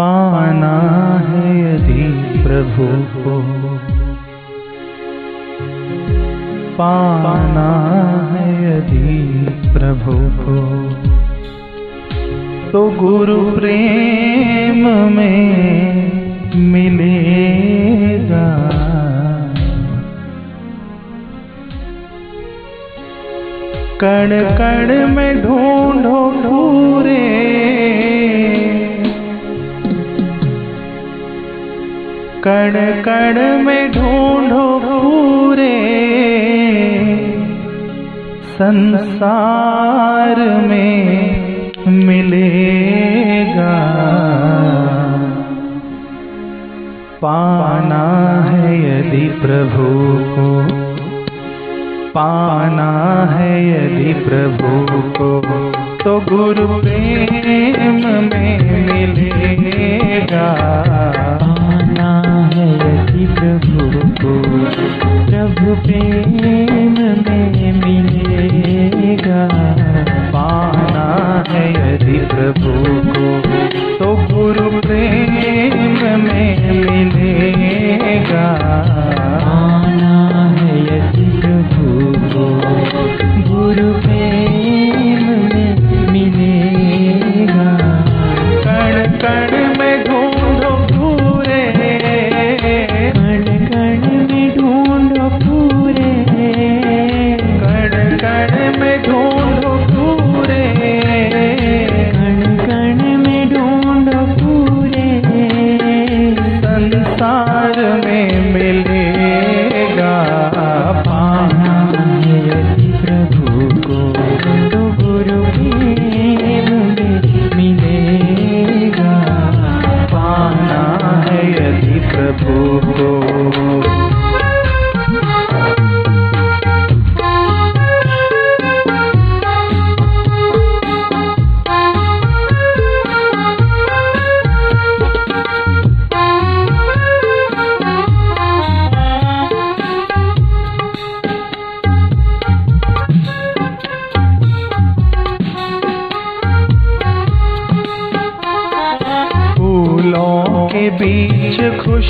पाना है यदि प्रभु को। पाना है यदि प्रभु को। तो गुरु प्रेम में मिलेगा। कण कण में ढूंढो ढूरे कण कण में ढूंढो पूरे। संसार में मिलेगा। पाना है यदि प्रभु को, पाना है यदि प्रभु को तो गुरु प्रेम में मिलेगा। को प्रभु प्रेम में मिलेगा पाना है यदि प्रभु को तो गुरु प्रेम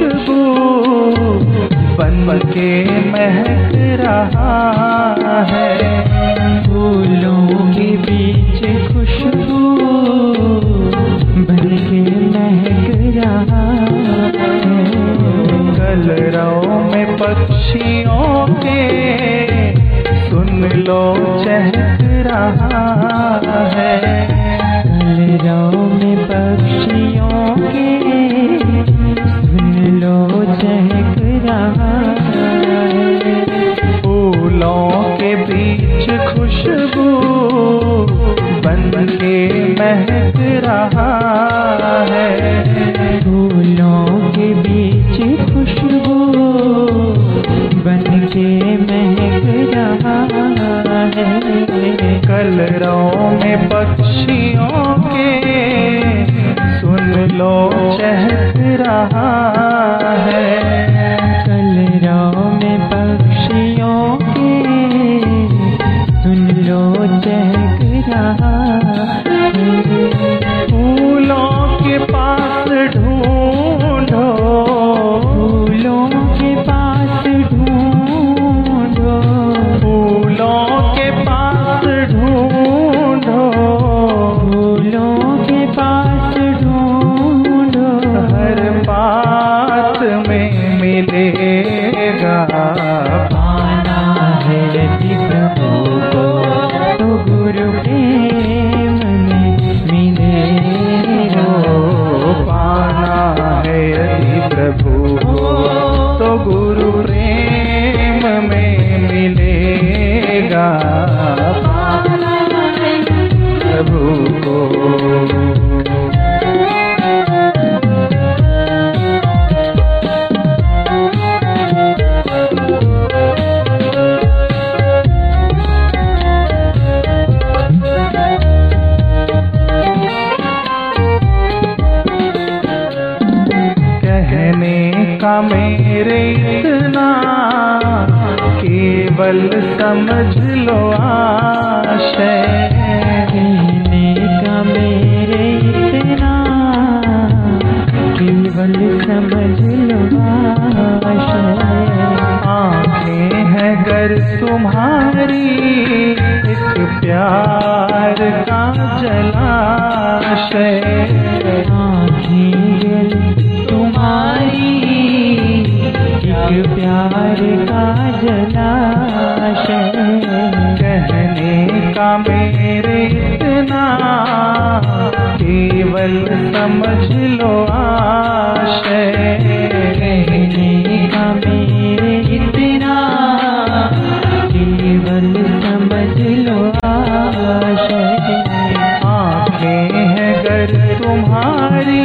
खुशबू बन के महक रहा है। फूलों के बीच खुशबू बन के महक रहा है। कलरव में पक्षियों के सुन लो, चहक रहा है। कलरव में पक्षियों के फूलों के बीच खुशबू बन के महक रहा है। फूलों के बीच खुशबू बन के महक रहा है। कलरों में पक्षियों के सुन लो, चहक रहा केवल समझ लो आशय। कहने का मेरे इतना। केवल समझ लो आशय। आँखें हैं गर तुम्हारी, एक प्यार का जलाशय। आँखें तुम्हारी, एक प्यार मेरे इतना केवल समझ लो आशय। तुम्हारी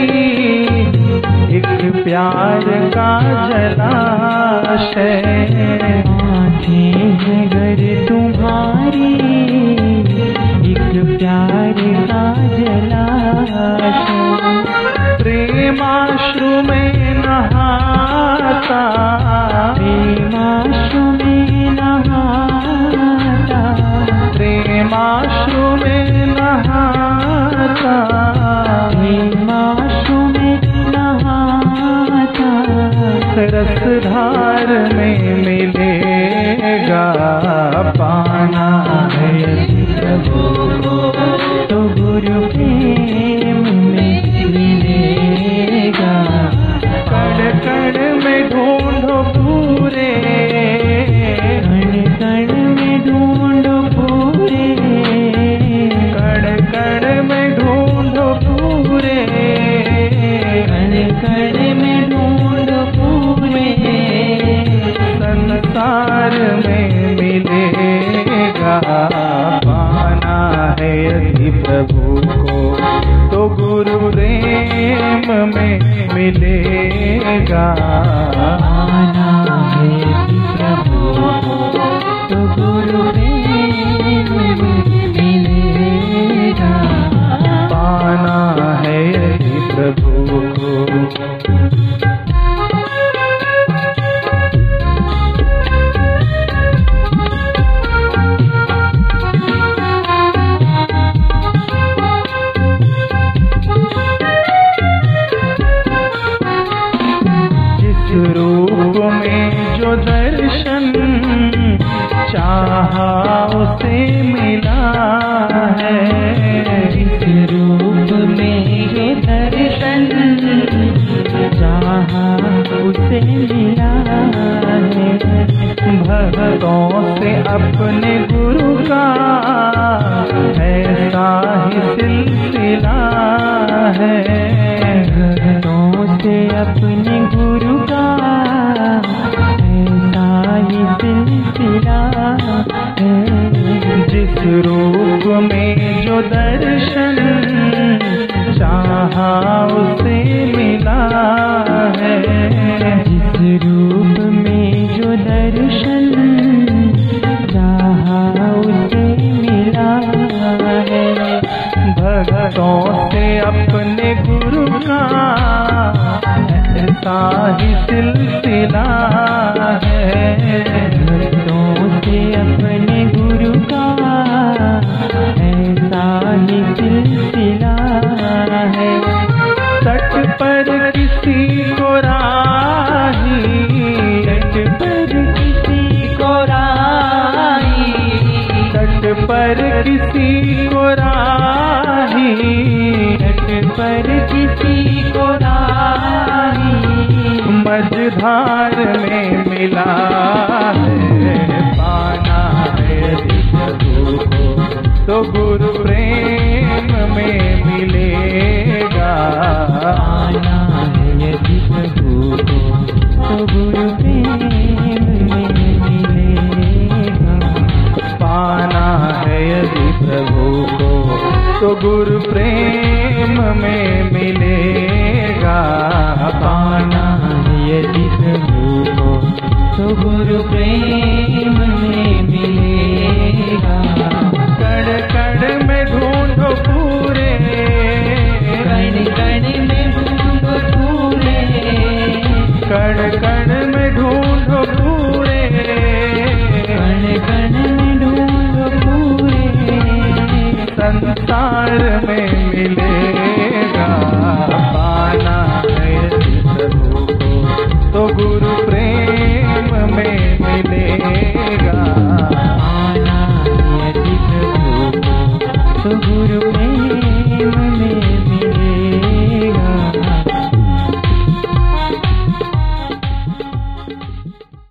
एक प्यार का जलाशय प्रेमाश्रु में नहाता प्रेमाश्रु में नहाता रसधार में मिलेगा उसे मिला है भक्तों से अपने गुरु का ऐसा ही सिलसिला है। भक्तों से अपने गुरु किसी को राही पर किसी को राही। मझधार में मिला है पाना है को तो गुरु प्रेम में मिलेगा। आना है यदि को तो गुरु प्रेम में तो गुरु प्रेम में